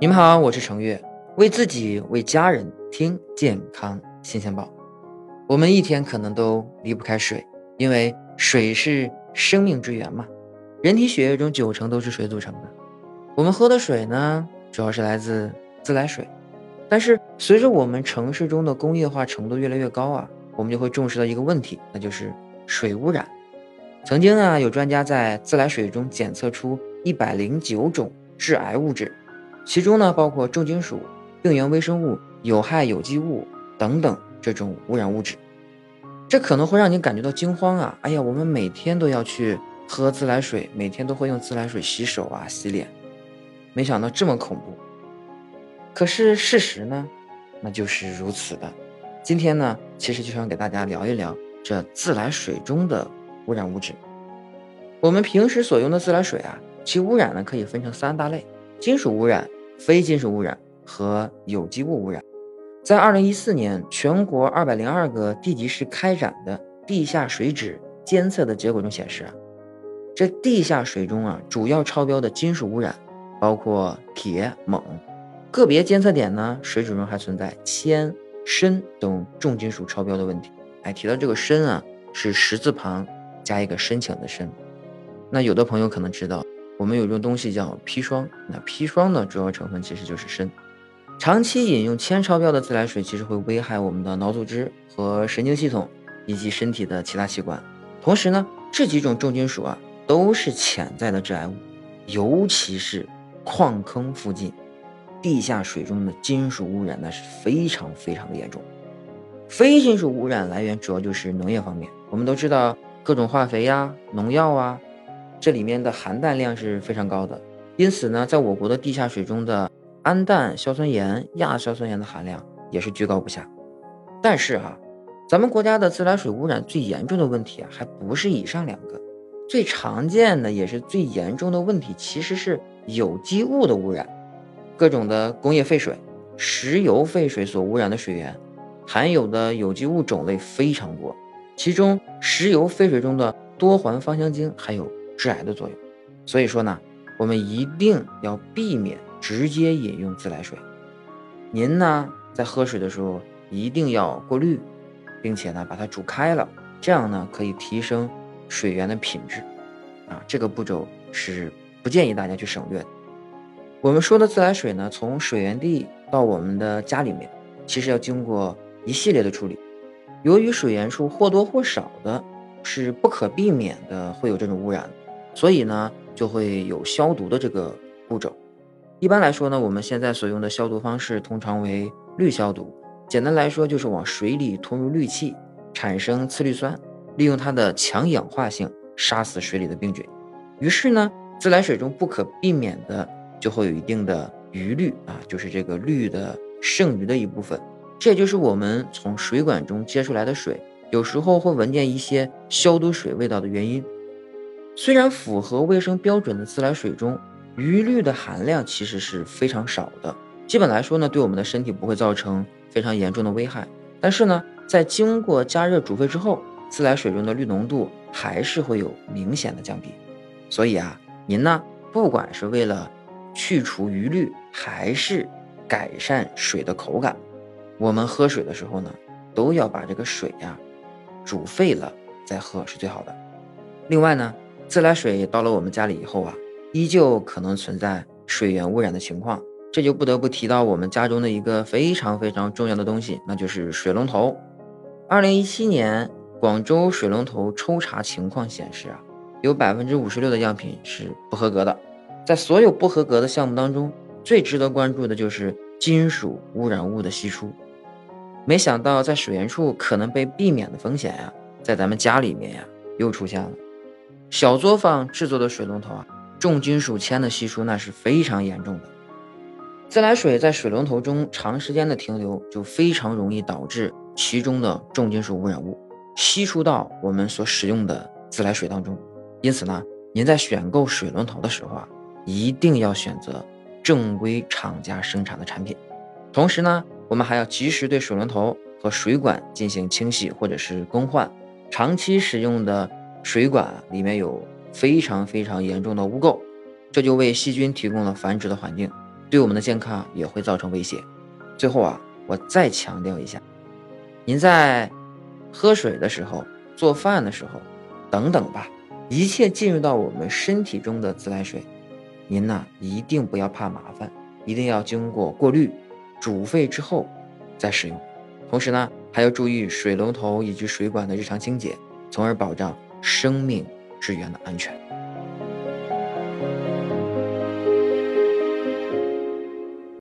你们好，我是程月，为自己为家人听健康新鲜报。我们一天可能都离不开水，因为水是生命之源嘛。人体血液中九成都是水组成的。我们喝的水呢，主要是来自自来水。但是随着我们城市中的工业化程度越来越高啊，我们就会重视到一个问题，那就是水污染。曾经呢，有专家在自来水中检测出一百零九种致癌物质。其中呢，包括重金属、病原微生物、有害有机物等等这种污染物质，这可能会让你感觉到惊慌啊！哎呀，我们每天都要去喝自来水，每天都会用自来水洗手啊、洗脸，没想到这么恐怖。可是事实呢，那就是如此的。今天呢，其实就想给大家聊一聊这自来水中的污染物质。我们平时所用的自来水啊，其污染呢可以分成三大类：金属污染。非金属污染和有机物污染，在二零一四年，全国二百零二个地级市开展的地下水质监测的结果中显示啊，这地下水中啊，主要超标的金属污染包括铁、锰，个别监测点呢，水质中还存在铅、砷等重金属超标的问题。哎，提到这个砷啊，是十字旁加一个申请的申。那有的朋友可能知道。我们有一种东西叫砒霜，那砒霜呢，主要成分其实就是砷。长期饮用铅超标的自来水，其实会危害我们的脑组织和神经系统以及身体的其他器官。同时呢，这几种重金属啊，都是潜在的致癌物，尤其是矿坑附近、地下水中的金属污染，那是非常非常的严重。非金属污染来源主要就是农业方面，我们都知道各种化肥呀、农药啊。这里面的含氮量是非常高的，因此呢，在我国的地下水中的氨氮硝酸盐、亚硝酸盐的含量也是居高不下。但是哈，咱们国家的自来水污染最严重的问题啊，还不是以上两个，最常见的也是最严重的问题，其实是有机物的污染。各种的工业废水、石油废水所污染的水源，含有的有机物种类非常多，其中石油废水中的多环芳香烃还有。致癌的作用，所以说呢，我们一定要避免直接饮用自来水。您呢，在喝水的时候一定要过滤，并且呢，把它煮开了，这样呢，可以提升水源的品质。啊，这个步骤是不建议大家去省略的。我们说的自来水呢，从水源地到我们的家里面，其实要经过一系列的处理。由于水源处或多或少的是不可避免的会有这种污染。所以呢，就会有消毒的这个步骤。一般来说呢，我们现在所用的消毒方式通常为氯消毒。简单来说，就是往水里吞入氯气，产生次氯酸，利用它的强氧化性杀死水里的病菌。于是呢，自来水中不可避免的就会有一定的余氯啊，就是这个氯的剩余的一部分。这也就是我们从水管中接出来的水，有时候会闻见一些消毒水味道的原因。虽然符合卫生标准的自来水中余氯的含量其实是非常少的，基本来说呢，对我们的身体不会造成非常严重的危害。但是呢，在经过加热煮沸之后，自来水中的氯浓度还是会有明显的降低。所以啊，您呢，不管是为了去除余氯，还是改善水的口感，我们喝水的时候呢，都要把这个水呀煮沸了再喝是最好的。另外呢。自来水到了我们家里以后啊，依旧可能存在水源污染的情况，这就不得不提到我们家中的一个非常非常重要的东西，那就是水龙头。二零一七年广州水龙头抽查情况显示啊，有百分之五十六的样品是不合格的。在所有不合格的项目当中，最值得关注的就是金属污染物的析出。没想到在水源处可能被避免的风险呀，在咱们家里面呀又出现了。小作坊制作的水龙头啊，重金属铅的析出那是非常严重的。自来水在水龙头中长时间的停留，就非常容易导致其中的重金属污染物吸出到我们所使用的自来水当中。因此呢，您在选购水龙头的时候啊，一定要选择正规厂家生产的产品。同时呢，我们还要及时对水龙头和水管进行清洗或者是更换。长期使用的。水管里面有非常非常严重的污垢，这就为细菌提供了繁殖的环境。对我们的健康也会造成威胁。最后啊，我再强调一下，您在喝水的时候、做饭的时候等等吧，一切进入到我们身体中的自来水，您呢一定不要怕麻烦，一定要经过过滤、煮沸之后再使用。同时呢，还要注意水龙头以及水管的日常清洁，从而保障生命之源的安全。